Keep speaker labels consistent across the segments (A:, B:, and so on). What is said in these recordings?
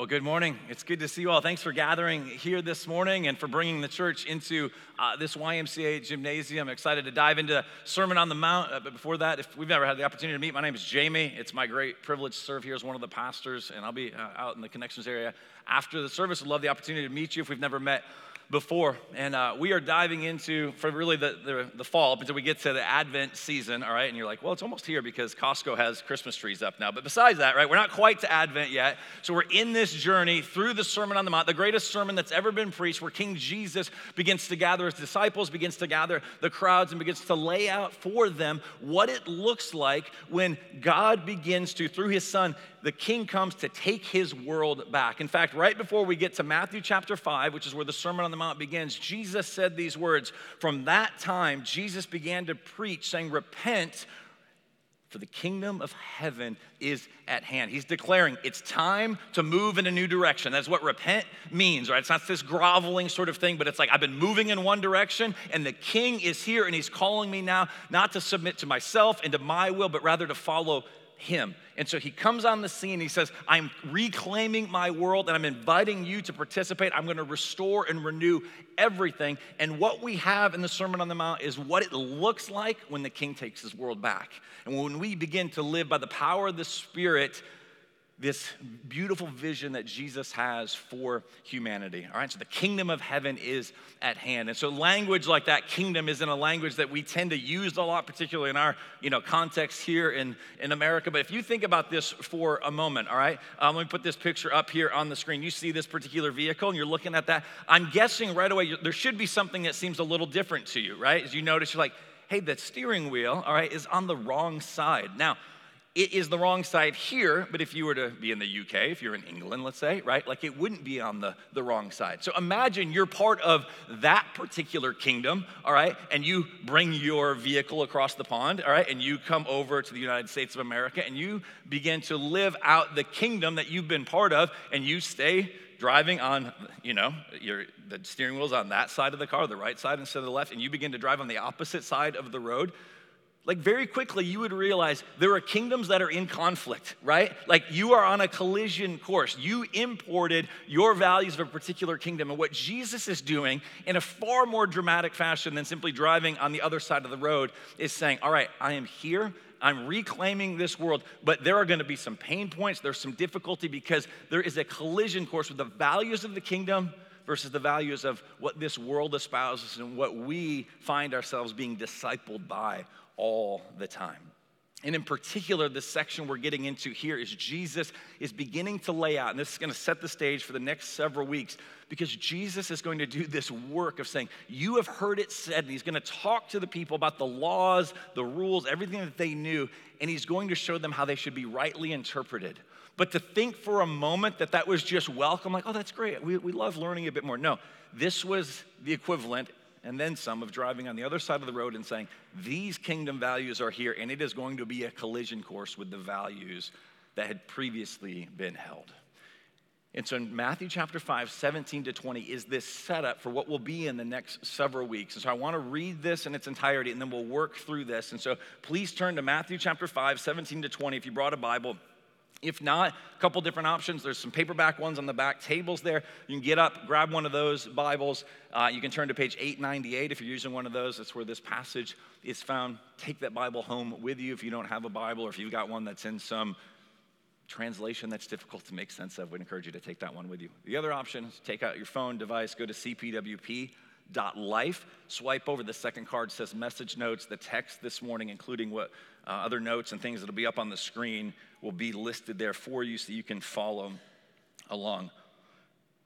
A: Well, good morning. It's good to see you all. Thanks for gathering here this morning and for bringing the church into uh, this YMCA gymnasium. Excited to dive into Sermon on the Mount. Uh, but before that, if we've never had the opportunity to meet, my name is Jamie. It's my great privilege to serve here as one of the pastors, and I'll be uh, out in the connections area after the service. I'd love the opportunity to meet you if we've never met before. And uh, we are diving into, for really the, the, the, fall, up until we get to the Advent season, all right? And you're like, well, it's almost here because Costco has Christmas trees up now. But besides that, right, we're not quite to Advent yet. So we're in this journey through the Sermon on the Mount, the greatest sermon that's ever been preached, where King Jesus begins to gather his disciples, begins to gather the crowds, and begins to lay out for them what it looks like when God begins to, through his Son, the king comes to take his world back. In fact, right before we get to Matthew chapter 5, which is where the Sermon on the Mount begins, Jesus said these words. From that time, Jesus began to preach, saying, Repent, for the kingdom of heaven is at hand. He's declaring it's time to move in a new direction. That's what repent means, right? It's not this groveling sort of thing, but it's like I've been moving in one direction and the king is here and he's calling me now not to submit to myself and to my will, but rather to follow him. And so he comes on the scene. He says, I'm reclaiming my world and I'm inviting you to participate. I'm going to restore and renew everything. And what we have in the Sermon on the Mount is what it looks like when the king takes his world back. And when we begin to live by the power of the Spirit, this beautiful vision that Jesus has for humanity. All right, so the kingdom of heaven is at hand. And so language like that, kingdom, isn't a language that we tend to use a lot, particularly in our you know, context here in, in America. But if you think about this for a moment, all right, um, let me put this picture up here on the screen. You see this particular vehicle and you're looking at that. I'm guessing right away there should be something that seems a little different to you, right? As you notice, you're like, hey, the steering wheel, all right, is on the wrong side. Now, it is the wrong side here, but if you were to be in the UK, if you're in England, let's say, right, like it wouldn't be on the, the wrong side. So imagine you're part of that particular kingdom, all right, and you bring your vehicle across the pond, all right, and you come over to the United States of America and you begin to live out the kingdom that you've been part of, and you stay driving on, you know, your, the steering wheel's on that side of the car, the right side instead of the left, and you begin to drive on the opposite side of the road like very quickly you would realize there are kingdoms that are in conflict, right? Like you are on a collision course. You imported your values of a particular kingdom. And what Jesus is doing in a far more dramatic fashion than simply driving on the other side of the road is saying, All right, I am here. I'm reclaiming this world, but there are going to be some pain points. There's some difficulty because there is a collision course with the values of the kingdom versus the values of what this world espouses and what we find ourselves being discipled by all the time. And in particular, the section we're getting into here is Jesus is beginning to lay out, and this is going to set the stage for the next several weeks, because Jesus is going to do this work of saying, You have heard it said, and he's going to talk to the people about the laws, the rules, everything that they knew, and he's going to show them how they should be rightly interpreted. But to think for a moment that that was just welcome, like, oh, that's great, we, we love learning a bit more. No, this was the equivalent and then some of driving on the other side of the road and saying, These kingdom values are here, and it is going to be a collision course with the values that had previously been held. And so in Matthew chapter 5, 17 to 20 is this setup for what will be in the next several weeks. And so I want to read this in its entirety and then we'll work through this. And so please turn to Matthew chapter 5, 17 to 20 if you brought a Bible. If not, a couple different options. There's some paperback ones on the back tables there. You can get up, grab one of those Bibles. Uh, you can turn to page 898 if you're using one of those. That's where this passage is found. Take that Bible home with you if you don't have a Bible or if you've got one that's in some translation that's difficult to make sense of. We'd encourage you to take that one with you. The other option is take out your phone device, go to cpwp life. Swipe over the second card says message notes. The text this morning, including what uh, other notes and things that'll be up on the screen, will be listed there for you so you can follow along.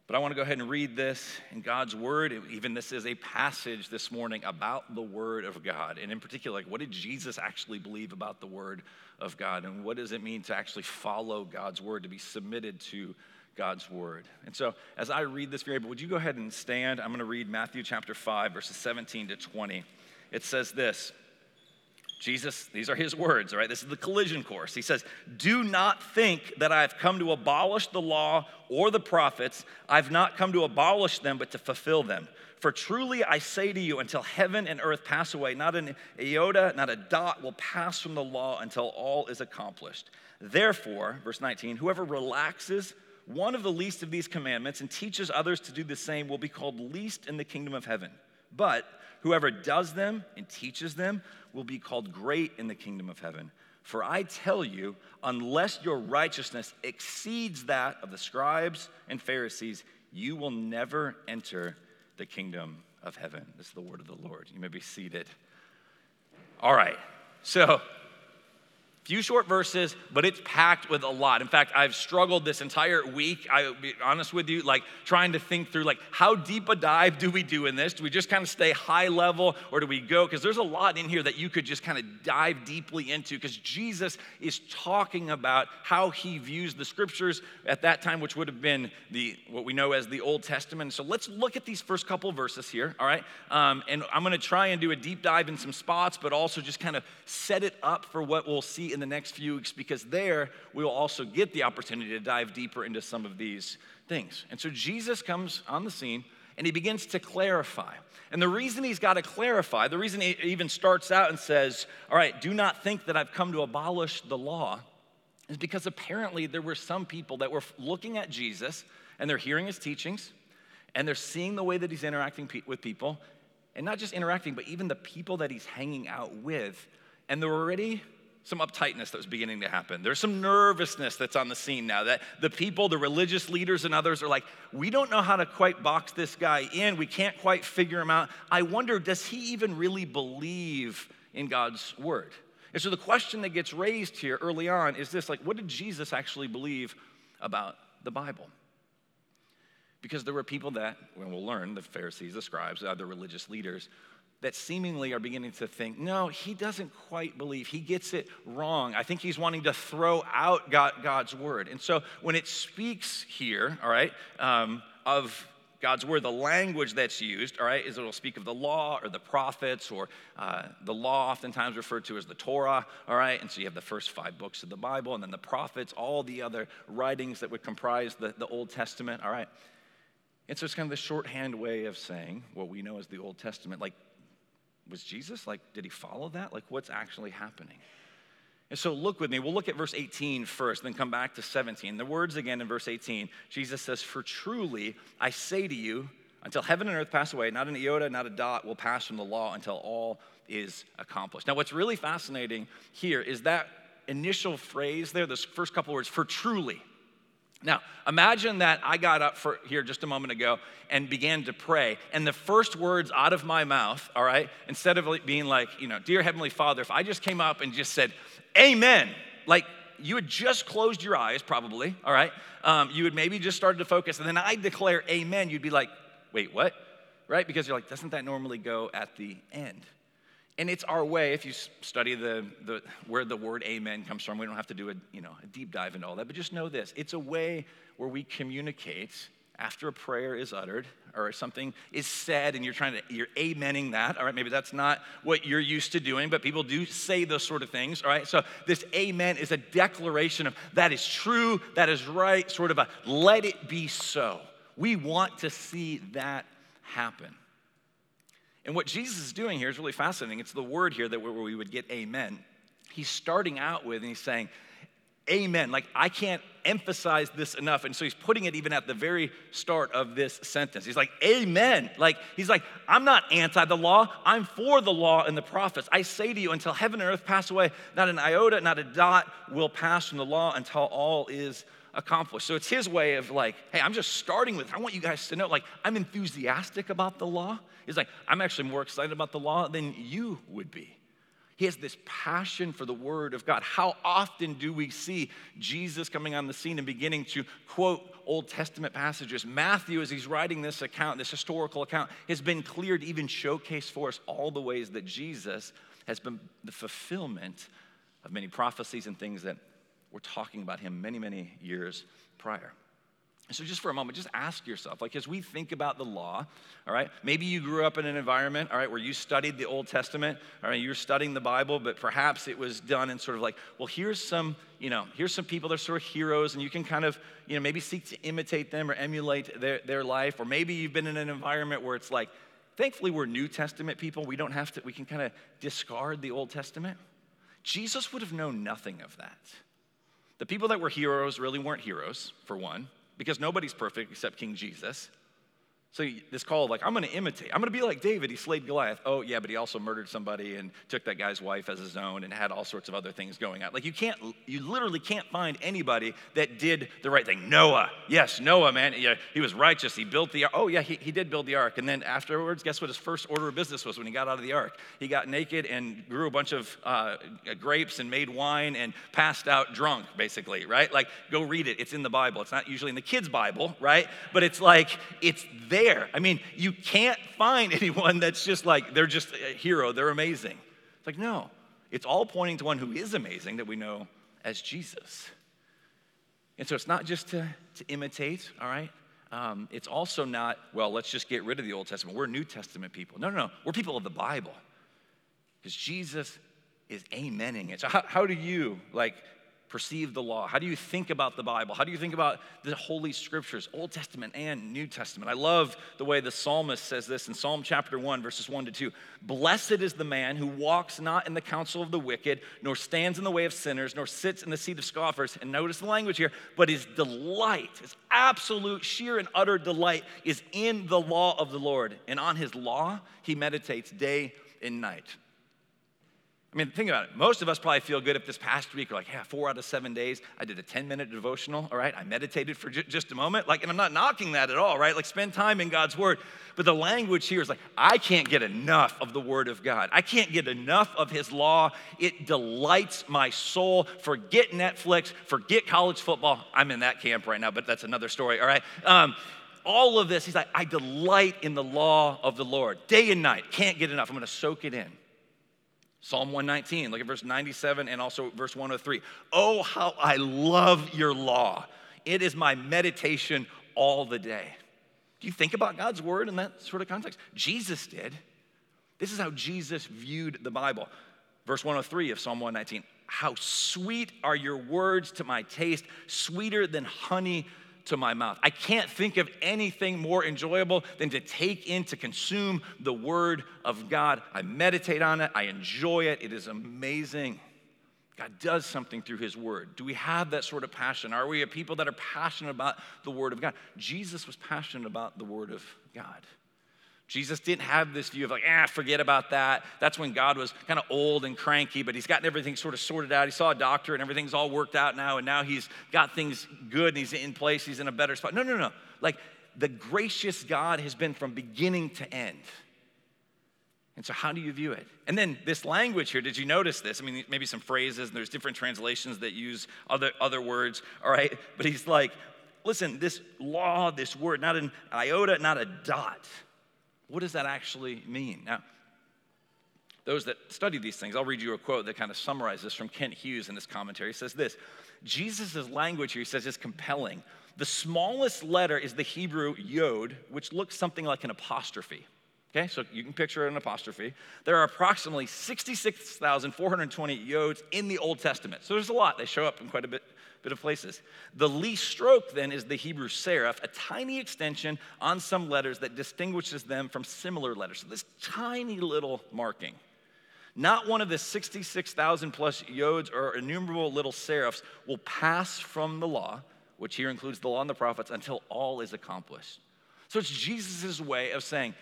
A: But I want to go ahead and read this in God's Word. Even this is a passage this morning about the Word of God. And in particular, like, what did Jesus actually believe about the Word of God? And what does it mean to actually follow God's Word, to be submitted to God's word. And so, as I read this, variable, would you go ahead and stand? I'm going to read Matthew chapter 5, verses 17 to 20. It says this Jesus, these are his words, all right? This is the collision course. He says, Do not think that I have come to abolish the law or the prophets. I've not come to abolish them, but to fulfill them. For truly I say to you, until heaven and earth pass away, not an iota, not a dot will pass from the law until all is accomplished. Therefore, verse 19, whoever relaxes one of the least of these commandments and teaches others to do the same will be called least in the kingdom of heaven. But whoever does them and teaches them will be called great in the kingdom of heaven. For I tell you, unless your righteousness exceeds that of the scribes and Pharisees, you will never enter the kingdom of heaven. This is the word of the Lord. You may be seated. All right, so few short verses, but it's packed with a lot. In fact, I've struggled this entire week, I'll be honest with you, like trying to think through like how deep a dive do we do in this? Do we just kind of stay high level or do we go? Because there's a lot in here that you could just kind of dive deeply into because Jesus is talking about how he views the scriptures at that time, which would have been the what we know as the Old Testament. So let's look at these first couple verses here, all right? Um, and I'm gonna try and do a deep dive in some spots, but also just kind of set it up for what we'll see in the next few weeks because there we will also get the opportunity to dive deeper into some of these things. And so Jesus comes on the scene and he begins to clarify. And the reason he's got to clarify, the reason he even starts out and says, All right, do not think that I've come to abolish the law, is because apparently there were some people that were looking at Jesus and they're hearing his teachings and they're seeing the way that he's interacting with people, and not just interacting, but even the people that he's hanging out with. And they're already some uptightness that was beginning to happen. There's some nervousness that's on the scene now that the people, the religious leaders, and others are like, we don't know how to quite box this guy in. We can't quite figure him out. I wonder, does he even really believe in God's word? And so the question that gets raised here early on is this like, what did Jesus actually believe about the Bible? Because there were people that, when we'll learn, the Pharisees, the scribes, the other religious leaders, that seemingly are beginning to think, no, he doesn't quite believe. He gets it wrong. I think he's wanting to throw out God, God's word. And so when it speaks here, all right, um, of God's word, the language that's used, all right, is it'll speak of the law or the prophets or uh, the law, oftentimes referred to as the Torah, all right? And so you have the first five books of the Bible and then the prophets, all the other writings that would comprise the, the Old Testament, all right? And so it's kind of the shorthand way of saying what we know as the Old Testament, like was Jesus like, did he follow that? Like, what's actually happening? And so look with me. We'll look at verse 18 first, then come back to 17. The words again in verse 18 Jesus says, For truly I say to you, until heaven and earth pass away, not an iota, not a dot will pass from the law until all is accomplished. Now, what's really fascinating here is that initial phrase there, those first couple words, for truly. Now, imagine that I got up for here just a moment ago and began to pray, and the first words out of my mouth, all right, instead of being like, you know, dear Heavenly Father, if I just came up and just said, Amen, like you had just closed your eyes, probably, all right, um, you had maybe just started to focus, and then I declare Amen, you'd be like, wait, what? Right? Because you're like, doesn't that normally go at the end? And it's our way, if you study the, the, where the word amen comes from, we don't have to do a, you know, a deep dive into all that, but just know this. It's a way where we communicate after a prayer is uttered or something is said and you're trying to, you're amening that. All right, maybe that's not what you're used to doing, but people do say those sort of things. All right, so this amen is a declaration of that is true, that is right, sort of a let it be so. We want to see that happen. And what Jesus is doing here is really fascinating. It's the word here that where we would get amen. He's starting out with and he's saying, Amen. Like, I can't emphasize this enough. And so he's putting it even at the very start of this sentence. He's like, Amen. Like, he's like, I'm not anti the law. I'm for the law and the prophets. I say to you, until heaven and earth pass away, not an iota, not a dot will pass from the law until all is accomplished. So it's his way of like, hey, I'm just starting with, I want you guys to know, like, I'm enthusiastic about the law. He's like, I'm actually more excited about the law than you would be. He has this passion for the Word of God. How often do we see Jesus coming on the scene and beginning to quote Old Testament passages? Matthew, as he's writing this account, this historical account, has been clear to even showcase for us all the ways that Jesus has been the fulfillment of many prophecies and things that we're talking about him many, many years prior. So, just for a moment, just ask yourself, like, as we think about the law, all right, maybe you grew up in an environment, all right, where you studied the Old Testament, all right, you're studying the Bible, but perhaps it was done in sort of like, well, here's some, you know, here's some people that are sort of heroes, and you can kind of, you know, maybe seek to imitate them or emulate their, their life. Or maybe you've been in an environment where it's like, thankfully, we're New Testament people. We don't have to, we can kind of discard the Old Testament. Jesus would have known nothing of that. The people that were heroes really weren't heroes, for one. because nobody's perfect except King Jesus. So this call like, I'm gonna imitate. I'm gonna be like David. He slayed Goliath. Oh, yeah, but he also murdered somebody and took that guy's wife as his own and had all sorts of other things going on. Like you can't, you literally can't find anybody that did the right thing. Noah, yes, Noah, man, yeah, he was righteous. He built the ark. Oh, yeah, he, he did build the ark. And then afterwards, guess what his first order of business was when he got out of the ark? He got naked and grew a bunch of uh, grapes and made wine and passed out drunk, basically, right? Like, go read it. It's in the Bible. It's not usually in the kids' Bible, right? But it's like, it's there there. I mean, you can't find anyone that's just like, they're just a hero, they're amazing. It's like, no, it's all pointing to one who is amazing that we know as Jesus. And so it's not just to, to imitate, all right? Um, it's also not, well, let's just get rid of the Old Testament. We're New Testament people. No, no, no. We're people of the Bible. Because Jesus is amening it. So, how, how do you, like, perceive the law? How do you think about the Bible? How do you think about the Holy Scriptures, Old Testament and New Testament? I love the way the psalmist says this in Psalm chapter 1, verses 1 to 2. Blessed is the man who walks not in the counsel of the wicked, nor stands in the way of sinners, nor sits in the seat of scoffers. And notice the language here, but his delight, his absolute, sheer, and utter delight is in the law of the Lord. And on his law, he meditates day and night. I mean, think about it. Most of us probably feel good if this past week, are like, yeah, four out of seven days, I did a 10 minute devotional, all right? I meditated for j- just a moment. Like, and I'm not knocking that at all, right? Like, spend time in God's Word. But the language here is like, I can't get enough of the Word of God. I can't get enough of His law. It delights my soul. Forget Netflix, forget college football. I'm in that camp right now, but that's another story, all right? Um, all of this, he's like, I delight in the law of the Lord day and night. Can't get enough. I'm to soak it in. Psalm 119, look at verse 97 and also verse 103. Oh, how I love your law. It is my meditation all the day. Do you think about God's word in that sort of context? Jesus did. This is how Jesus viewed the Bible. Verse 103 of Psalm 119 How sweet are your words to my taste, sweeter than honey to my mouth. I can't think of anything more enjoyable than to take in, to consume the Word of God. I meditate on it, I enjoy it. It is amazing. God does something through His Word. Do we have that sort of passion? Are we a people that are passionate about the Word of God? Jesus was passionate about the Word of God. Jesus didn't have this view of like, ah, forget about that. That's when God was kind of old and cranky, but he's gotten everything sort of sorted out. He saw a doctor and everything's all worked out now, and now he's got things good and he's in place, he's in a better spot. No, no, no. Like the gracious God has been from beginning to end. And so, how do you view it? And then this language here, did you notice this? I mean, maybe some phrases, and there's different translations that use other, other words, all right? But he's like, listen, this law, this word, not an iota, not a dot what does that actually mean? Now, those that study these things, I'll read you a quote that kind of summarizes from Kent Hughes in his commentary. He says this Jesus' language here, he says, is compelling. The smallest letter is the Hebrew yod, which looks something like an apostrophe. Okay, so you can picture an apostrophe. There are approximately 66,420 yods in the Old Testament. So there's a lot. They show up in quite a bit bit of places. The least stroke then is the Hebrew serif, a tiny extension on some letters that distinguishes them from similar letters. So this tiny little marking. Not one of the 66,000 plus yods or innumerable little serifs will pass from the law, which here includes the law and the prophets, until all is accomplished. So it's Jesus' way of saying,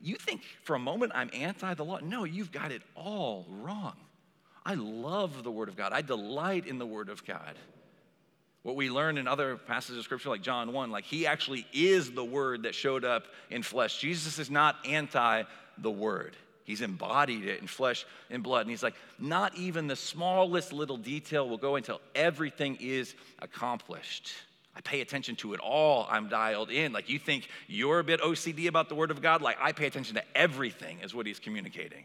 A: You think for a moment I'm anti the law? No, you've got it all wrong. I love the Word of God, I delight in the Word of God. What we learn in other passages of scripture, like John 1, like he actually is the word that showed up in flesh. Jesus is not anti the word. He's embodied it in flesh and blood. And he's like, not even the smallest little detail will go until everything is accomplished. I pay attention to it all. I'm dialed in. Like you think you're a bit OCD about the word of God, like I pay attention to everything, is what he's communicating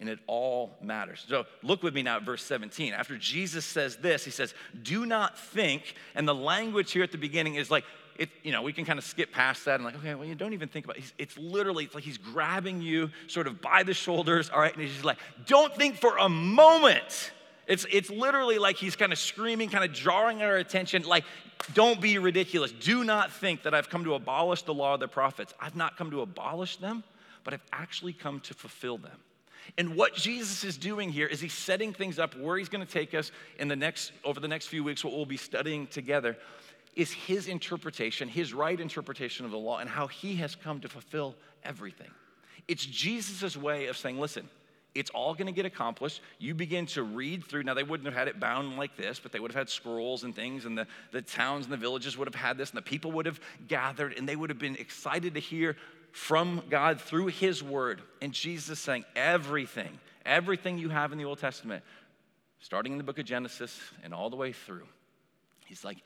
A: and it all matters. So look with me now at verse 17. After Jesus says this, he says, Do not think. And the language here at the beginning is like, it, you know, we can kind of skip past that and like, okay, well, you don't even think about it. It's literally, it's like he's grabbing you sort of by the shoulders, all right? And he's just like, don't think for a moment. It's, it's literally like he's kind of screaming, kind of drawing our attention, like, don't be ridiculous. Do not think that I've come to abolish the law of the prophets. I've not come to abolish them, but I've actually come to fulfill them. And what Jesus is doing here is he's setting things up where he's going to take us in the next over the next few weeks what we'll be studying together is his interpretation, his right interpretation of the law, and how he has come to fulfill everything. It's Jesus' way of saying, listen, it's all going to get accomplished. You begin to read through. Now, they wouldn't have had it bound like this, but they would have had scrolls and things, and the, the towns and the villages would have had this, and the people would have gathered, and they would have been excited to hear from God through His word. And Jesus saying, everything, everything you have in the Old Testament, starting in the book of Genesis and all the way through, He's like,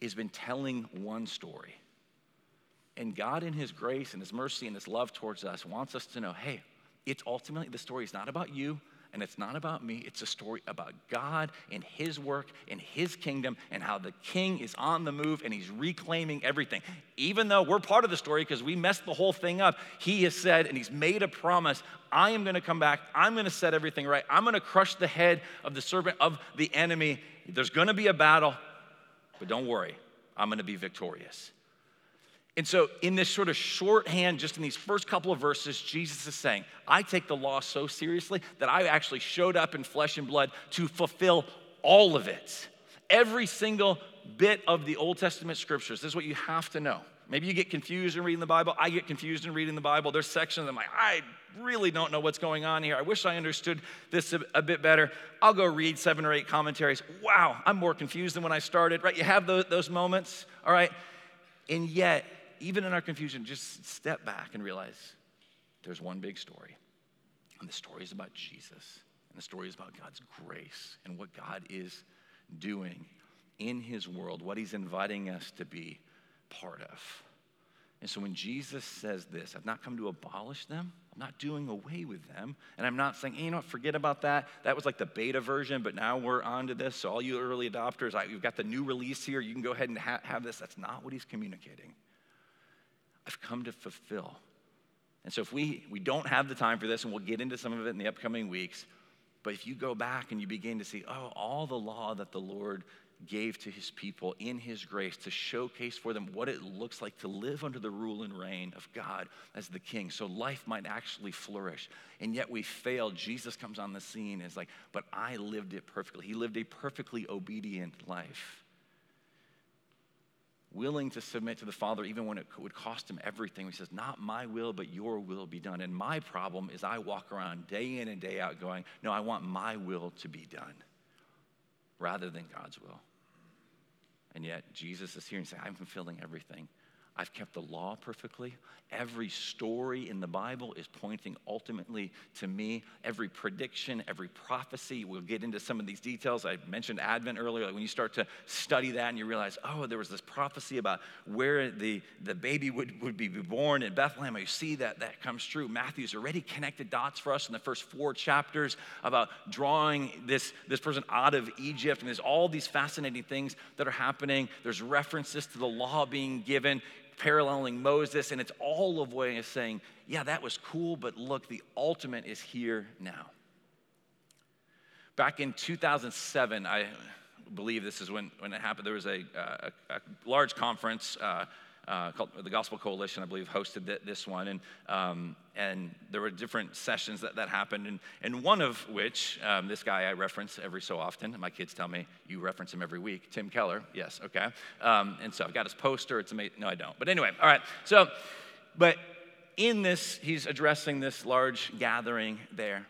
A: He's been telling one story. And God, in His grace and His mercy and His love towards us, wants us to know hey, it's ultimately, the story is not about you and it's not about me. It's a story about God and His work and His kingdom and how the king is on the move and He's reclaiming everything. Even though we're part of the story because we messed the whole thing up, He has said and He's made a promise I am going to come back. I'm going to set everything right. I'm going to crush the head of the serpent of the enemy. There's going to be a battle, but don't worry, I'm going to be victorious. And so, in this sort of shorthand, just in these first couple of verses, Jesus is saying, I take the law so seriously that I actually showed up in flesh and blood to fulfill all of it. Every single bit of the Old Testament scriptures. This is what you have to know. Maybe you get confused in reading the Bible. I get confused in reading the Bible. There's sections I'm like, I really don't know what's going on here. I wish I understood this a, a, bit better. I'll go read seven or eight commentaries. Wow, I'm more confused than when I started, right? You have those, those moments, all right? And yet, even in our confusion, just step back and realize there's one big story. And the story is about Jesus. And the story is about God's grace and what God is doing in his world, what he's inviting us to be part of. And so when Jesus says this, I've not come to abolish them, I'm not doing away with them. And I'm not saying, hey, you know what, forget about that. That was like the beta version, but now we're on to this. So all you early adopters, I, you've got the new release here. You can go ahead and ha- have this. That's not what he's communicating. I've come to fulfill. And so if we, we don't have the time for this, and we'll get into some of it in the upcoming weeks, but if you go back and you begin to see, oh, all the law that the Lord gave to his people in his grace to showcase for them what it looks like to live under the rule and reign of God as the king. So life might actually flourish. And yet we fail. Jesus comes on the scene and is like, but I lived it perfectly. He lived a perfectly obedient life willing to submit to the Father even when it would cost him everything. He says, Not my will, but your will be done. And my problem is I walk around day in and day out going, No, I want my will to be done rather than God's will. And yet Jesus is here and saying, I'm fulfilling everything. I've kept the law perfectly. Every story in the Bible is pointing ultimately to me. Every prediction, every prophecy, we'll get into some of these details. I mentioned Advent earlier. Like when you start to study that and you realize, oh, there was this prophecy about where the, the baby would, would be born in Bethlehem. You see that that comes true. Matthew's already connected dots for us in the first four chapters about drawing this, this person out of Egypt. And there's all these fascinating things that are happening. There's references to the law being given paralleling Moses, and it's all of way of saying, yeah, that was cool, but look, the ultimate is here now. Back in 2007, I believe this is when, when it happened, there was a, a, a large conference. Uh, uh, called the Gospel Coalition, I believe, hosted th- this one. And, um, and there were different sessions that, that happened. And, and one of which, um, this guy I reference every so often, my kids tell me, you reference him every week, Tim Keller. Yes, okay. Um, and so I've got his poster. It's amazing. No, I don't. But anyway, all right. So, but in this, he's addressing this large gathering there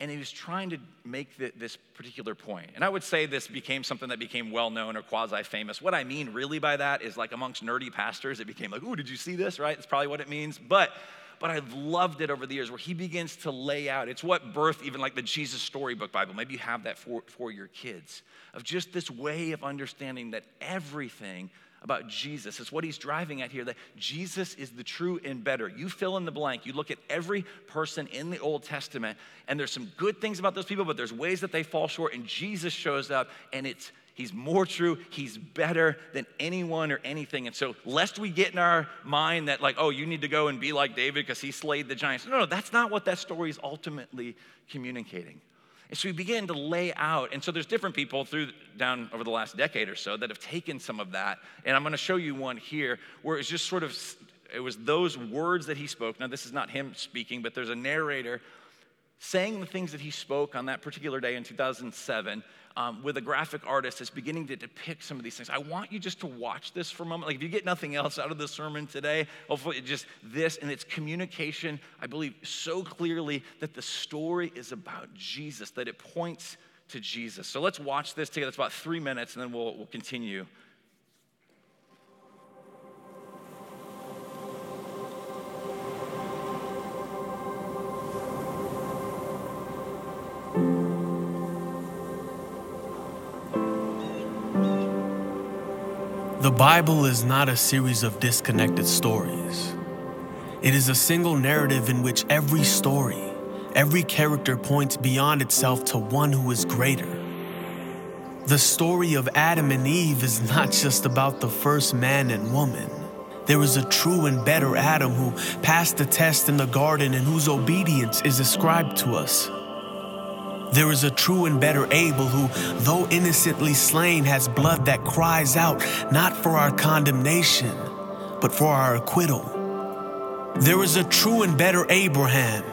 A: and he was trying to make the, this particular point. And I would say this became something that became well known or quasi famous. What I mean really by that is like amongst nerdy pastors, it became like, "Ooh, did you see this?" Right? That's probably what it means. But but I've loved it over the years where he begins to lay out. It's what birth, even like the Jesus Storybook Bible. Maybe you have that for, for your kids of just this way of understanding that everything about Jesus. It's what he's driving at here that Jesus is the true and better. You fill in the blank. You look at every person in the Old Testament, and there's some good things about those people, but there's ways that they fall short, and Jesus shows up, and it's He's more true. He's better than anyone or anything. And so, lest we get in our mind that, like, oh, you need to go and be like David because he slayed the giants. No, no, that's not what that story is ultimately communicating. And so we began to lay out, and so there's different people through down over the last decade or so that have taken some of that. And I'm going to show you one here where it's just sort of it was those words that he spoke. Now this is not him speaking, but there's a narrator saying the things that he spoke on that particular day in 2007 um, with a graphic artist that's beginning to depict some of these things. I want you just to watch this for a moment. Like, if you get nothing else out of the sermon today, hopefully just this and its communication, I believe so clearly that the story is about Jesus, that it points to Jesus. So let's watch this together. It's about three minutes, and then we'll, we'll continue.
B: The Bible is not a series of disconnected stories. It is a single narrative in which every story, every character points beyond itself to one who is greater. The story of Adam and Eve is not just about the first man and woman. There is a true and better Adam who passed the test in the garden and whose obedience is ascribed to us. There is a true and better Abel who, though innocently slain, has blood that cries out not for our condemnation, but for our acquittal. There is a true and better Abraham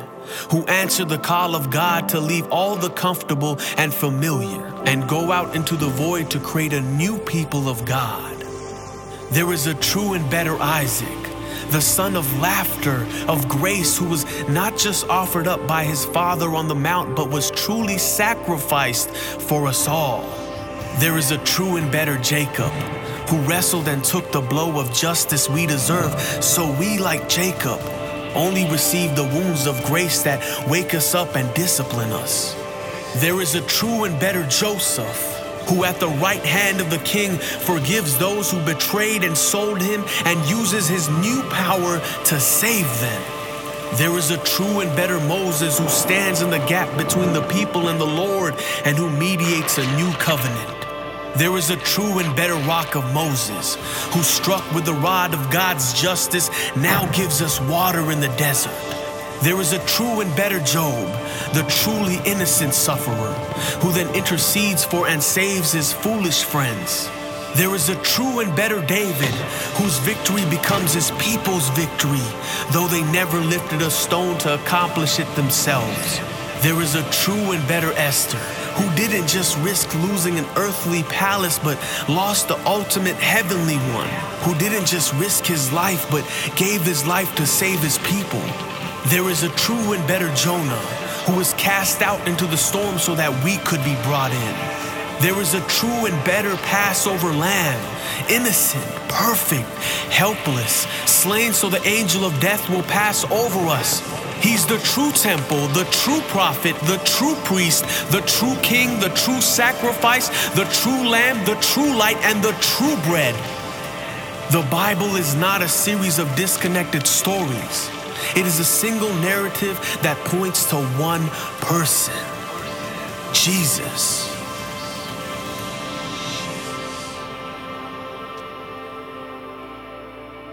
B: who answered the call of God to leave all the comfortable and familiar and go out into the void to create a new people of God. There is a true and better Isaac the son of laughter, of grace, who was not just offered up by his father on the mount, but was truly sacrificed for us all. There is a true and better Jacob, who wrestled and took the blow of justice we deserve, so we, like Jacob, only receive the wounds of grace that wake us up and discipline us. There is a true and better Joseph who at the right hand of the king forgives those who betrayed and sold him and uses his new power to save them. There is a true and better Moses who stands in the gap between the people and the Lord and who mediates a new covenant. There is a true and better rock of Moses, who struck with the rod of God's justice now gives us water in the desert. There is a true and better Job, the truly innocent sufferer, who then intercedes for and saves his foolish friends. There is a true and better David, whose victory becomes his people's victory, though they never lifted a stone to accomplish it themselves. There is a true and better Esther, who didn't just risk losing an earthly palace, but lost the ultimate heavenly one, who didn't just risk his life, but gave his life to save his people. There is a true and better Jonah who was cast out into the storm so that we could be brought in. There is a true and better Passover lamb, innocent, perfect, helpless, slain so the angel of death will pass over us. He's the true temple, the true prophet, the true priest, the true king, the true sacrifice, the true lamb, the true light, and the true bread. The Bible is not a series of disconnected stories. It is a single narrative that points to one person Jesus.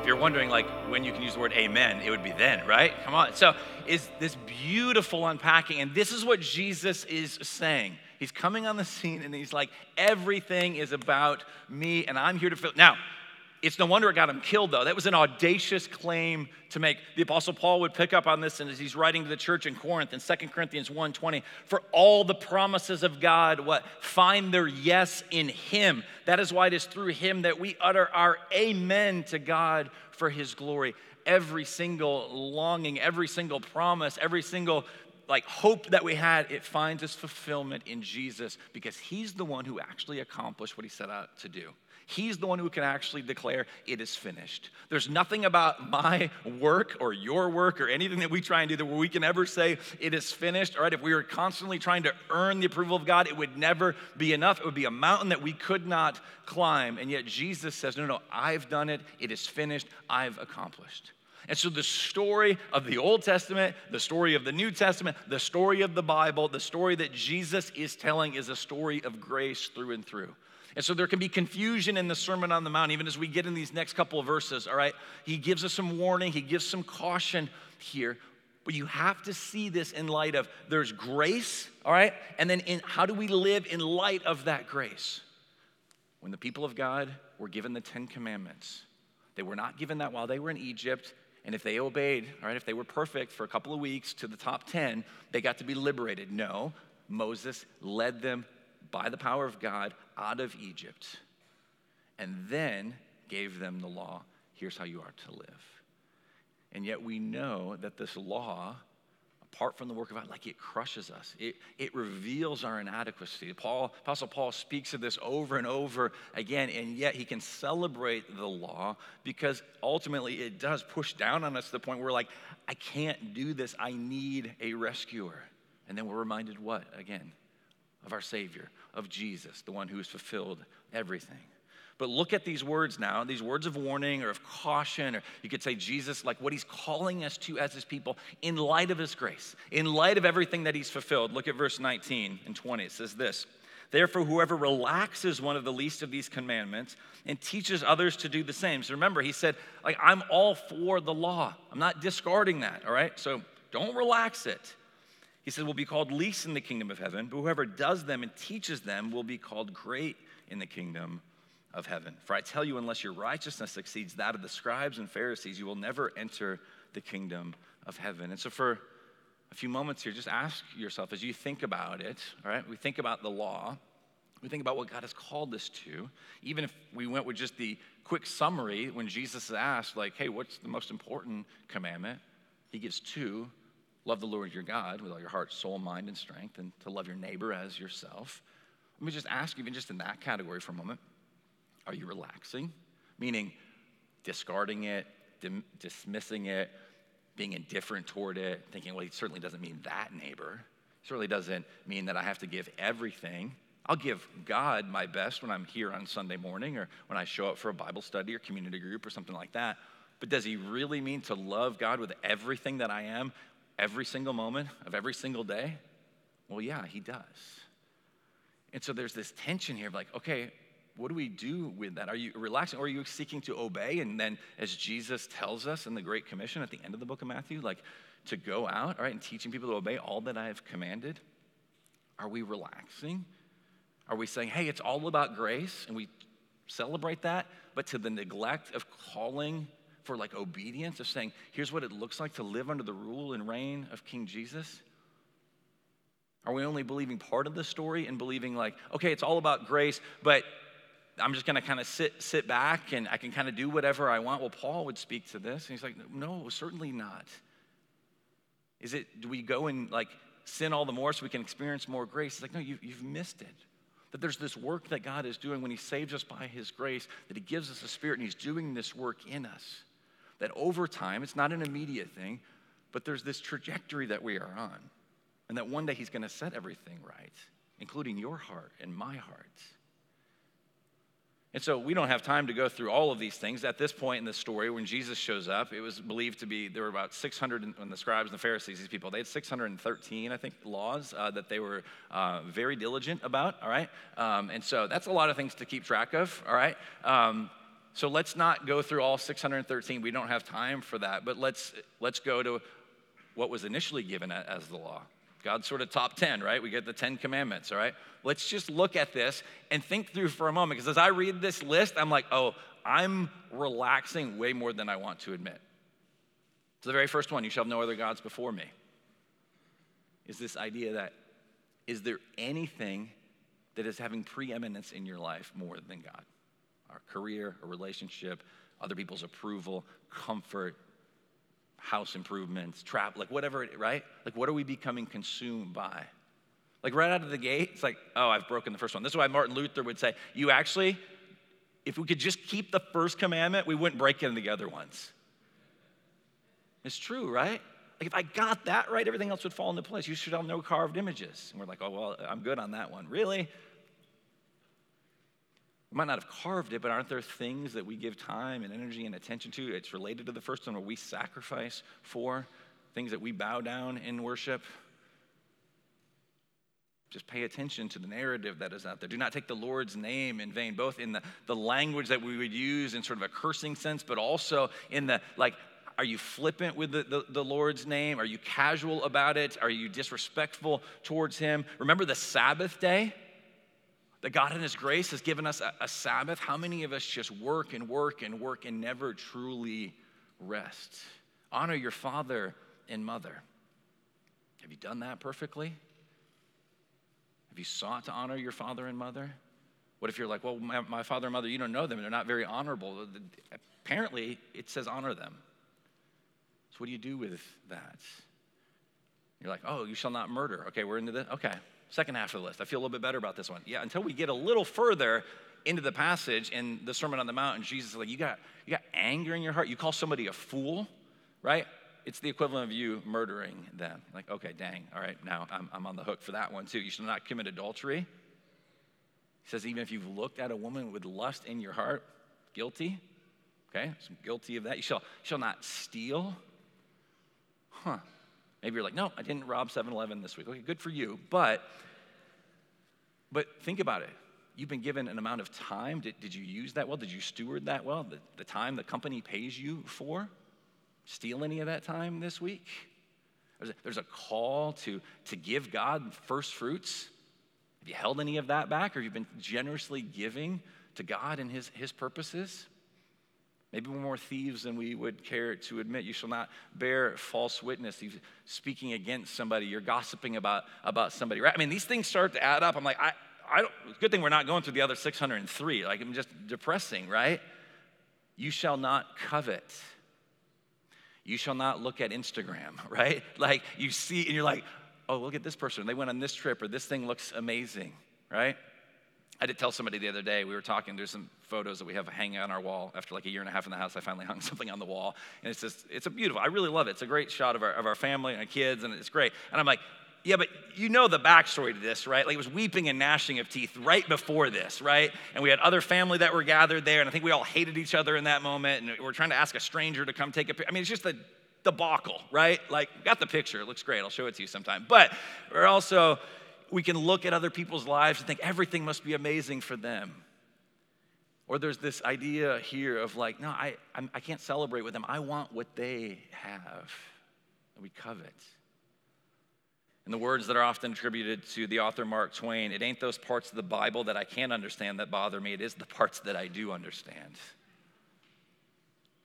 A: If you're wondering, like, when you can use the word amen, it would be then, right? Come on. So, is this beautiful unpacking, and this is what Jesus is saying. He's coming on the scene and he's like, everything is about me, and I'm here to fill. Now, it's no wonder it got him killed, though. That was an audacious claim to make. The Apostle Paul would pick up on this and as he's writing to the church in Corinth in 2 Corinthians 1.20, for all the promises of God, what? Find their yes in him. That is why it is through him that we utter our amen to God for his glory. Every single longing, every single promise, every single like hope that we had, it finds its fulfillment in Jesus because he's the one who actually accomplished what he set out to do. He's the one who can actually declare it is finished. There's nothing about my work or your work or anything that we try and do that we can ever say it is finished. All right, if we were constantly trying to earn the approval of God, it would never be enough. It would be a mountain that we could not climb. And yet Jesus says, No, no, I've done it. It is finished. I've accomplished. And so, the story of the Old Testament, the story of the New Testament, the story of the Bible, the story that Jesus is telling is a story of grace through and through. And so there can be confusion in the Sermon on the Mount, even as we get in these next couple of verses, all right? He gives us some warning, he gives some caution here. But you have to see this in light of there's grace, all right? And then in how do we live in light of that grace? When the people of God were given the Ten Commandments, they were not given that while they were in Egypt. And if they obeyed, all right, if they were perfect for a couple of weeks to the top 10, they got to be liberated. No, Moses led them by the power of God out of Egypt and then gave them the law. Here's how you are to live. And yet we know that this law apart from the work of God, like it crushes us. It, it reveals our inadequacy. Paul, Apostle Paul speaks of this over and over again, and yet he can celebrate the law because ultimately it does push down on us to the point where we're like, I can't do this. I need a rescuer. And then we're reminded what? Again, of our Savior, of Jesus, the one who has fulfilled everything. But look at these words now, these words of warning or of caution, or you could say Jesus, like what he's calling us to as his people in light of his grace, in light of everything that he's fulfilled. Look at verse 19 and 20. It says this Therefore, whoever relaxes one of the least of these commandments and teaches others to do the same. So remember, he said, like, I'm all for the law. I'm not discarding that, all right? So don't relax it. He said, will be called least in the kingdom of heaven, but whoever does them and teaches them will be called great in the kingdom of heaven. For I tell you, unless your righteousness exceeds that of the scribes and Pharisees, you will never enter the kingdom of heaven. And so, for a few moments here, just ask yourself as you think about it, all right? We think about the law, we think about what God has called us to. Even if we went with just the quick summary, when Jesus is asked, like, hey, what's the most important commandment? He gives two love the Lord your God with all your heart, soul, mind, and strength, and to love your neighbor as yourself. Let me just ask, even just in that category for a moment are you relaxing? Meaning discarding it, dim- dismissing it, being indifferent toward it, thinking, well, he certainly doesn't mean that neighbor. It certainly doesn't mean that I have to give everything. I'll give God my best when I'm here on Sunday morning or when I show up for a Bible study or community group or something like that. But does he really mean to love God with everything that I am, every single moment of every single day? Well, yeah, he does. And so there's this tension here of like, okay, what do we do with that? Are you relaxing or are you seeking to obey? And then, as Jesus tells us in the Great Commission at the end of the book of Matthew, like to go out, all right, and teaching people to obey all that I have commanded? Are we relaxing? Are we saying, hey, it's all about grace and we celebrate that, but to the neglect of calling for like obedience, of saying, here's what it looks like to live under the rule and reign of King Jesus? Are we only believing part of the story and believing, like, okay, it's all about grace, but I'm just going to kind of sit sit back and I can kind of do whatever I want. Well, Paul would speak to this, and he's like, no, certainly not. Is it? Do we go and like sin all the more so we can experience more grace? It's like, no, you, you've missed it. That there's this work that God is doing when He saves us by His grace, that He gives us a spirit and He's doing this work in us. That over time, it's not an immediate thing, but there's this trajectory that we are on. And that one day He's going to set everything right, including your heart and my heart. And so we don't have time to go through all of these things. At this point in the story, when Jesus shows up, it was believed to be there were about 600, when the scribes and the Pharisees, these people, they had 613, I think, laws uh, that they were uh, very diligent about, all right? Um, and so that's a lot of things to keep track of, all right? Um, so let's not go through all 613. We don't have time for that, but let's, let's go to what was initially given as the law. God's sort of top 10, right? We get the 10 commandments, all right? Let's just look at this and think through for a moment because as I read this list, I'm like, oh, I'm relaxing way more than I want to admit. So, the very first one, you shall have no other gods before me, is this idea that is there anything that is having preeminence in your life more than God? Our career, a relationship, other people's approval, comfort, house improvements, trap, like whatever, right? Like, what are we becoming consumed by? Like, right out of the gate, it's like, oh, I've broken the first one. This is why Martin Luther would say, you actually, if we could just keep the first commandment, we wouldn't break into the other ones. It's true, right? Like, if I got that right, everything else would fall into place. You should have no carved images. And we're like, oh, well, I'm good on that one. Really? We might not have carved it, but aren't there things that we give time and energy and attention to? It's related to the first one where we sacrifice for, things that we bow down in worship. Just pay attention to the narrative that is out there. Do not take the Lord's name in vain, both in the, the language that we would use in sort of a cursing sense, but also in the like, are you flippant with the, the, the, Lord's name? Are you casual about it? Are you disrespectful towards Him? Remember the Sabbath day? That God in His grace has given us a, a, Sabbath, how many of us just work and work and work and never truly rest? honor your father and mother. Have you done that perfectly? Have you sought to honor your father and mother? What if you're like, well, my, my father and mother, you don't know them, they're not very honorable? Apparently, it says honor them. So, what do you do with that? You're like, oh, you shall not murder. Okay, we're into this. Okay, second half of the list. I feel a little bit better about this one. Yeah, until we get a little further into the passage in the Sermon on the Mount, and Jesus is like, you got, you got anger in your heart. You call somebody a fool, right? It's the equivalent of you murdering them. Like, okay, dang, all right, now I'm, I'm on the hook for that one too. You shall not commit adultery. He says, even if you've looked at a woman with lust in your heart, guilty. Okay, so guilty of that. You shall, shall not steal. Huh. Maybe you're like, no, I didn't rob 7 Eleven this week. Okay, good for you. But, but think about it. You've been given an amount of time. Did, did you use that well? Did you steward that well? The, the time the company pays you for? Steal any of that time this week? There's a, there's a call to, to give God first fruits. Have you held any of that back, or have you been generously giving to God and His, his purposes? Maybe we're more thieves than we would care to admit. You shall not bear false witness. You're speaking against somebody. You're gossiping about, about somebody, right? I mean, these things start to add up. I'm like, I, I don't, good thing we're not going through the other 603. Like, I'm just depressing, right? You shall not covet. You shall not look at Instagram, right? Like, you see, and you're like, oh, look at this person. They went on this trip, or this thing looks amazing, right? I did tell somebody the other day, we were talking, there's some photos that we have hanging on our wall. After like a year and a half in the house, I finally hung something on the wall. And it's just, it's a beautiful, I really love it. It's a great shot of our, of our family and our kids, and it's great. And I'm like, yeah, but you know the backstory to this, right? Like it was weeping and gnashing of teeth right before this, right? And we had other family that were gathered there, and I think we all hated each other in that moment, and we are trying to ask a stranger to come take a picture. I mean, it's just a debacle, right? Like, got the picture, it looks great, I'll show it to you sometime. But we're also, we can look at other people's lives and think everything must be amazing for them. Or there's this idea here of like, no, I, I'm, I can not celebrate with them. I want what they have that we covet. And the words that are often attributed to the author Mark Twain, it ain't those parts of the Bible that I can't understand that bother me, it is the parts that I do understand.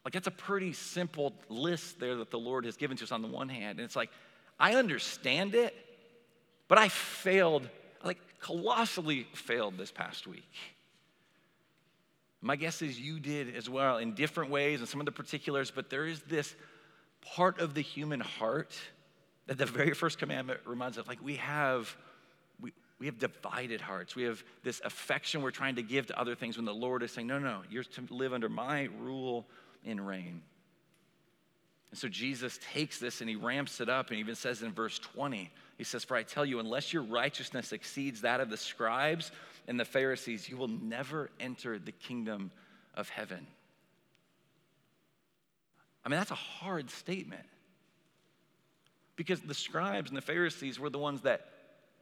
A: Like, that's a pretty simple list there that the Lord has given to us on the one hand. And it's like, I understand it, but I failed, like colossally failed this past week. My guess is you did as well in different ways and some of the particulars, but there is this part of the human heart that the very first commandment reminds us like we have we, we have divided hearts. We have this affection we're trying to give to other things when the Lord is saying, No, no, you're to live under my rule and reign. And so Jesus takes this and he ramps it up and even says in verse 20, he says, For I tell you, unless your righteousness exceeds that of the scribes and the Pharisees, you will never enter the kingdom of heaven. I mean, that's a hard statement. Because the scribes and the Pharisees were the ones that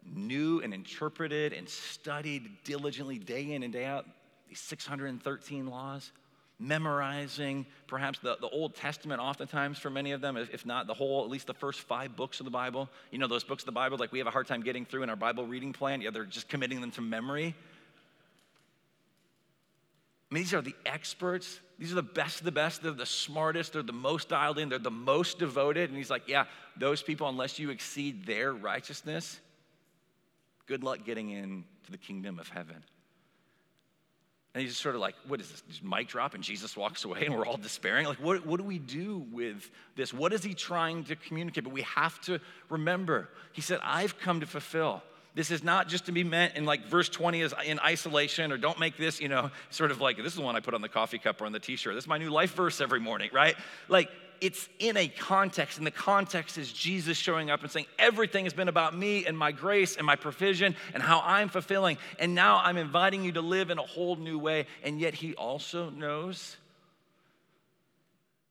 A: knew and interpreted and studied diligently day in and day out these 613 laws memorizing perhaps the, the Old Testament, oftentimes for many of them, if not the whole, at least the first five books of the Bible. You know, those books of the Bible, like we have a hard time getting through in our Bible reading plan. Yeah, they're just committing them to memory. I mean, these are the experts. These are the best of the best. They're the smartest. They're the most dialed in. They're the most devoted. And he's like, yeah, those people, unless you exceed their righteousness, good luck getting into the kingdom of heaven. And he's just sort of like, what is this? Just mic drop and Jesus walks away and we're all despairing. Like, what, what do we do with this? What is he trying to communicate? But we have to remember, he said, I've come to fulfill. This is not just to be meant in like verse 20 is in isolation or don't make this, you know, sort of like this is the one I put on the coffee cup or on the t shirt. This is my new life verse every morning, right? Like it's in a context, and the context is Jesus showing up and saying, Everything has been about me and my grace and my provision and how I'm fulfilling. And now I'm inviting you to live in a whole new way. And yet, He also knows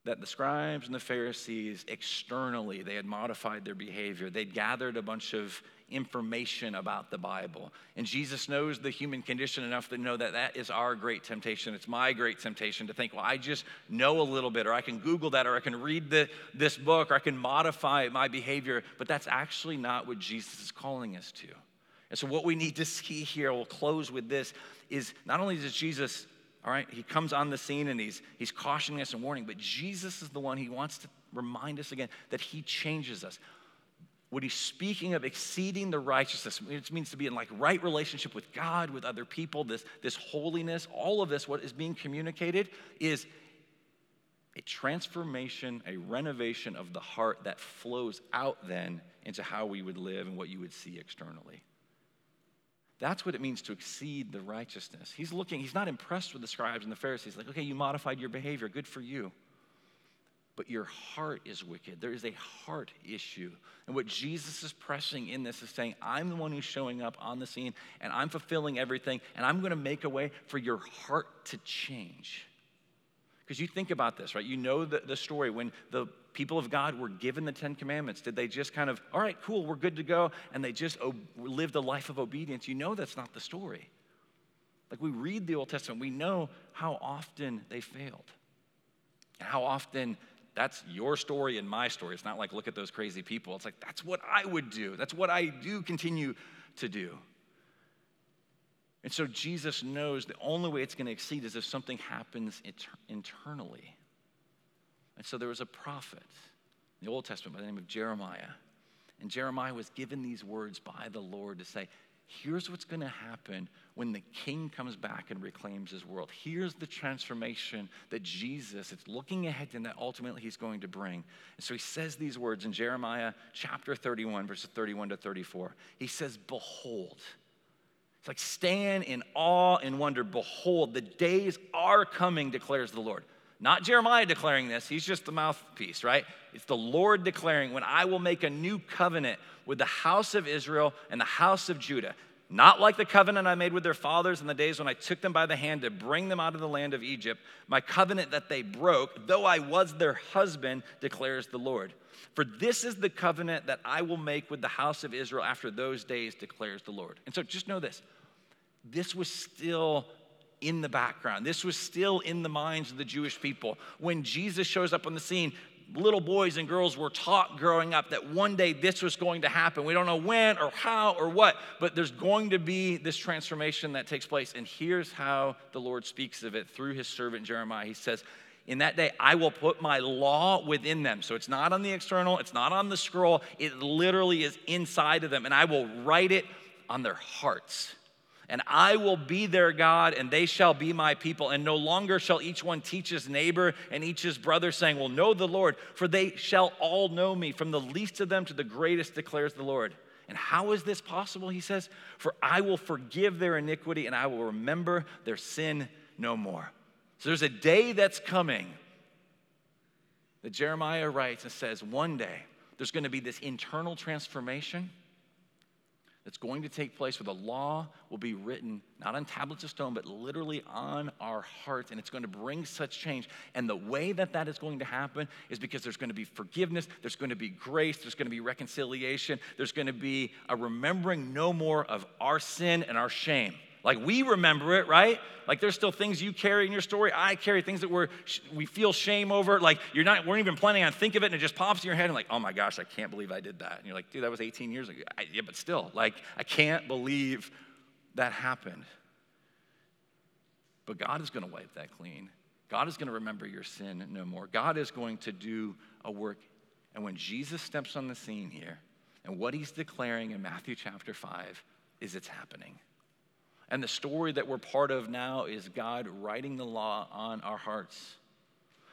A: that the scribes and the Pharisees externally, they had modified their behavior. They'd gathered a bunch of information about the Bible. And Jesus knows the human condition enough to know that that is our great temptation. It's my great temptation to think, well, I just know a little bit, or I can Google that, or I can read the, this book, or I can modify my behavior. But that's actually not what Jesus is calling us to. And so, what we need to see here, we'll close with this, is not only does Jesus All right, he comes on the scene and he's, he's cautioning us and warning, but Jesus is the one he wants to remind us again that he changes us. What he's speaking of exceeding the righteousness, which means to be in like right relationship with God, with other people, this, this holiness, all of this, what is being communicated is a transformation, a renovation of the heart that flows out then into how we would live and what you would see externally. That's what it means to exceed the righteousness. He's looking, he's not impressed with the scribes and the Pharisees. Like, okay, you modified your behavior, good for you. But your heart is wicked. There is a heart issue. And what Jesus is pressing in this is saying, I'm the one who's showing up on the scene, and I'm fulfilling everything, and I'm going to make a way for your heart to change. Because you think about this, right? You know the, the story when the people of God were given the Ten Commandments. Did they just kind of, all right, cool, we're good to go, and they just o- lived a life of obedience? You know that's not the story. Like we read the Old Testament, we know how often they failed, and how often that's your story and my story. It's not like, look at those crazy people. It's like, that's what I would do. That's what I do continue to do. And so Jesus knows the only way it's going to exceed is if something happens inter- internally. And so there was a prophet in the Old Testament by the name of Jeremiah. And Jeremiah was given these words by the Lord to say, here's what's going to happen when the king comes back and reclaims his world. Here's the transformation that Jesus is looking ahead and that ultimately he's going to bring. And so he says these words in Jeremiah chapter 31, verses 31 to 34. He says, Behold, it's like stand in awe and wonder. Behold, the days are coming, declares the Lord. Not Jeremiah declaring this, he's just the mouthpiece, right? It's the Lord declaring, when I will make a new covenant with the house of Israel and the house of Judah. Not like the covenant I made with their fathers in the days when I took them by the hand to bring them out of the land of Egypt, my covenant that they broke, though I was their husband, declares the Lord. For this is the covenant that I will make with the house of Israel after those days, declares the Lord. And so just know this this was still in the background. This was still in the minds of the Jewish people. When Jesus shows up on the scene, little boys and girls were taught growing up that one day this was going to happen. We don't know when or how or what, but there's going to be this transformation that takes place. And here's how the Lord speaks of it through his servant Jeremiah. He says, in that day, I will put my law within them. So it's not on the external, it's not on the scroll, it literally is inside of them. And I will write it on their hearts and I will be their God, and they shall be my people. And no longer shall each one teach his neighbor and each his brother, saying, Well, know the Lord, for they shall all know me, from the least of them to the greatest, declares the Lord. And how is this possible? He says, For I will forgive their iniquity, and I will remember their sin no more. So there's a day that's coming that Jeremiah writes and says, One day there's going to be this internal transformation that's going to take place where the law will be written not on tablets of stone, but literally on our hearts. And it's going to bring such change. And the way that that is going to happen is because there's going to be forgiveness, there's going to be grace, there's going to be reconciliation, there's going to be a remembering no more of our sin and our shame. Like we remember it, right? Like there's still things you carry in your story. I carry things that we're, we feel shame over. Like you're not, weren't even planning on think of it, and it just pops in your head, and like, oh my gosh, I can't believe I did that. And you're like, dude, that was 18 years ago. I, yeah, but still, like, I can't believe that happened. But God is going to wipe that clean. God is going to remember your sin no more. God is going to do a work. And when Jesus steps on the scene here, and what he's declaring in Matthew chapter 5 is it's happening. And the story that we're part of now is God writing the law on our hearts.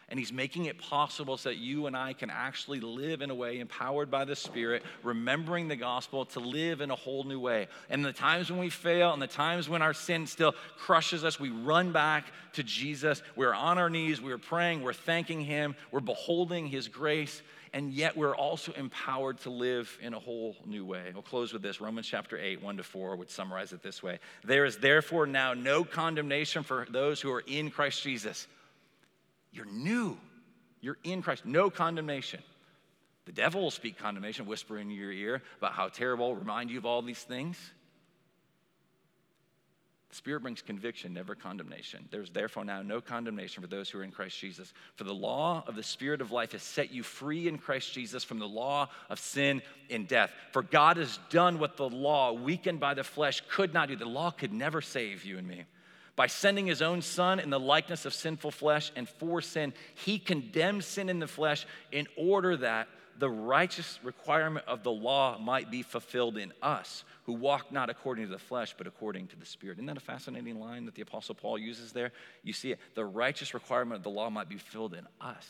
A: And He's making it possible so that you and I can actually live in a way empowered by the Spirit, remembering the gospel to live in a whole new way. And the times when we fail and the times when our sin still crushes us, we run back to Jesus. We're on our knees, we're praying, we're thanking Him, we're beholding His grace, and yet we're also empowered to live in a whole new way. We'll close with this Romans chapter 8, 1 to 4 would summarize it this way There is therefore now no condemnation for those who are in Christ Jesus. You're new, you're in Christ, no condemnation. The devil will speak condemnation, whisper in your ear about how terrible, remind you of all these things. The Spirit brings conviction, never condemnation. There's therefore now no condemnation for those who are in Christ Jesus. For the law of the Spirit of life has set you free in Christ Jesus from the law of sin and death. For God has done what the law, weakened by the flesh, could not do. The law could never save you and me By sending his own son in the likeness of sinful flesh and for sin, he condemned sin in the flesh in order that the righteous requirement of the law might be fulfilled in us, who walk not according to the flesh, but according to the Spirit. Isn't that a fascinating line that the Apostle Paul uses there? You see it. The righteous requirement of the law might be fulfilled in us.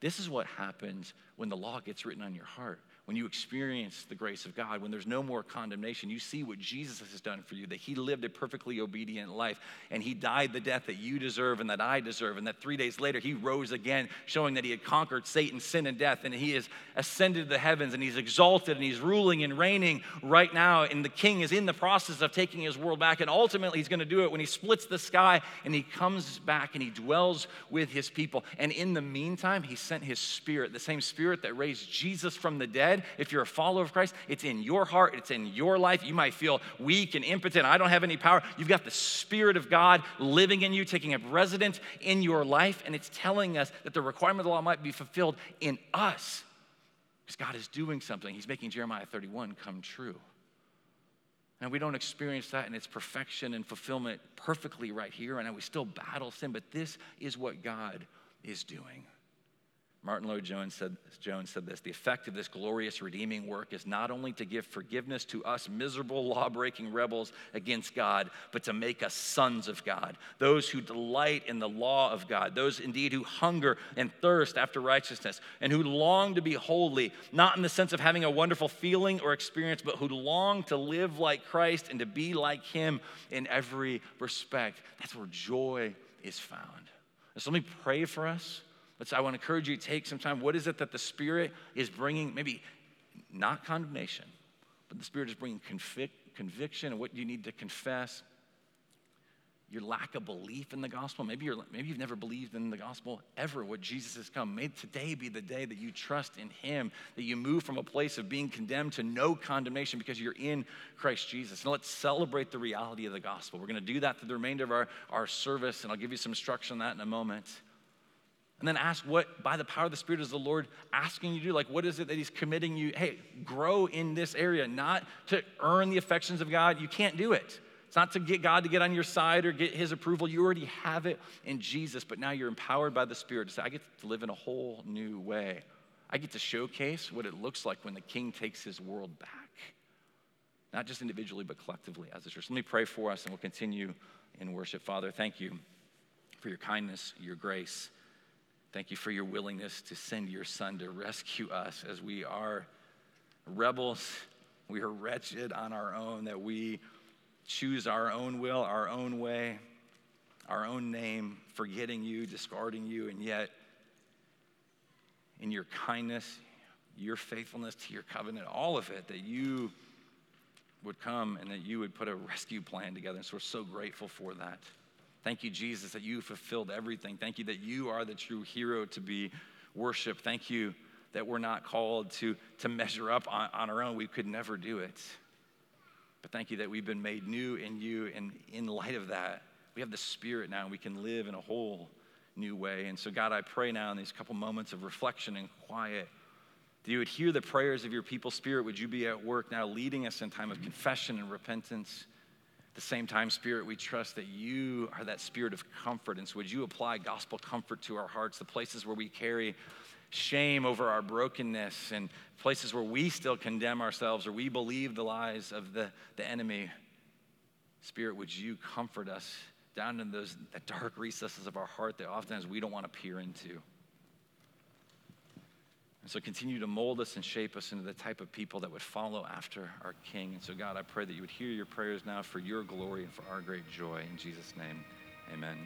A: This is what happens when the law gets written on your heart when you experience the grace of God, when there's no more condemnation, you see what Jesus has done for you, that he lived a perfectly obedient life and he died the death that you deserve and that I deserve, and that three days later he rose again, showing that he had conquered Satan, sin, and death, and he has ascended to the heavens and he's exalted and he's ruling and reigning right now. And the king is in the process of taking his world back, and ultimately he's going to do it when he splits the sky and he comes back and he dwells with his people. And in the meantime, he sent his spirit, the same spirit that raised Jesus from the dead if you're a follower of Christ, it's in your heart, it's in your life. You might feel weak and impotent. I don't have any power. You've got the Spirit of God living in you, taking up residence in your life, and it's telling us that the requirement of the law might be fulfilled in us. Because God is doing something. He's making Jeremiah 31 come true. And we don't experience that in its perfection and fulfillment perfectly right here, and we still battle sin, but this is what God is doing. Martyn Lloyd-Jones said, Jones said this The effect of this glorious redeeming work is not only to give forgiveness to us miserable, law breaking rebels against God, but to make us sons of God, those who delight in the law of God, those indeed who hunger and thirst after righteousness, and who long to be holy, not in the sense of having a wonderful feeling or experience, but who long to live like Christ and to be like Him in every respect. That's where joy is found. So let me pray for us Let's, I want to encourage you to take some time. What is it that the Spirit is bringing? Maybe not condemnation, but the Spirit is bringing convic- conviction and what you need to confess. Your lack of belief in the gospel. Maybe, you're, maybe you've never believed in the gospel ever, what Jesus has come. May today be the day that you trust in Him, that you move from a place of being condemned to no condemnation because you're in Christ Jesus. And let's celebrate the reality of the gospel. We're going to do that through the remainder of our, our service, and I'll give you some instruction on that in a moment. And then ask what, by the power of the Spirit, is the Lord asking you to do? Like, what is it that He's committing you? Hey, grow in this area, not to earn the affections of God. You can't do it. It's not to get God to get on your side or get His approval. You already have it in Jesus, but now you're empowered by the Spirit to say, I get to live in a whole new way. I get to showcase what it looks like when the King takes His world back, not just individually, but collectively as a church. Let me pray for us and we'll continue in worship. Father, thank you for your kindness, your grace. Thank you for your willingness to send your son to rescue us as we are rebels. We are wretched on our own, that we choose our own will, our own way, our own name, forgetting you, discarding you, and yet in your kindness, your faithfulness to your covenant, all of it, that you would come and that you would put a rescue plan together. And so we're so grateful for that. Thank you, Jesus, that you fulfilled everything. Thank you that you are the true hero to be worshiped. Thank you that we're not called to, to measure up on, on our own. We could never do it. But thank you that we've been made new in you. And in light of that, we have the Spirit now. And we can live in a whole new way. And so, God, I pray now in these couple moments of reflection and quiet that you would hear the prayers of your people. Spirit, would you be at work now leading us in time of confession and repentance? The same time, Spirit, we trust that you are that spirit of comfort. And so, would you apply gospel comfort to our hearts, the places where we carry shame over our brokenness and places where we still condemn ourselves or we believe the lies of the, the enemy? Spirit, would you comfort us down in those the dark recesses of our heart that oftentimes we don't want to peer into? And so continue to mold us and shape us into the type of people that would follow after our King. And so, God, I pray that you would hear your prayers now for your glory and for our great joy. In Jesus' name, amen.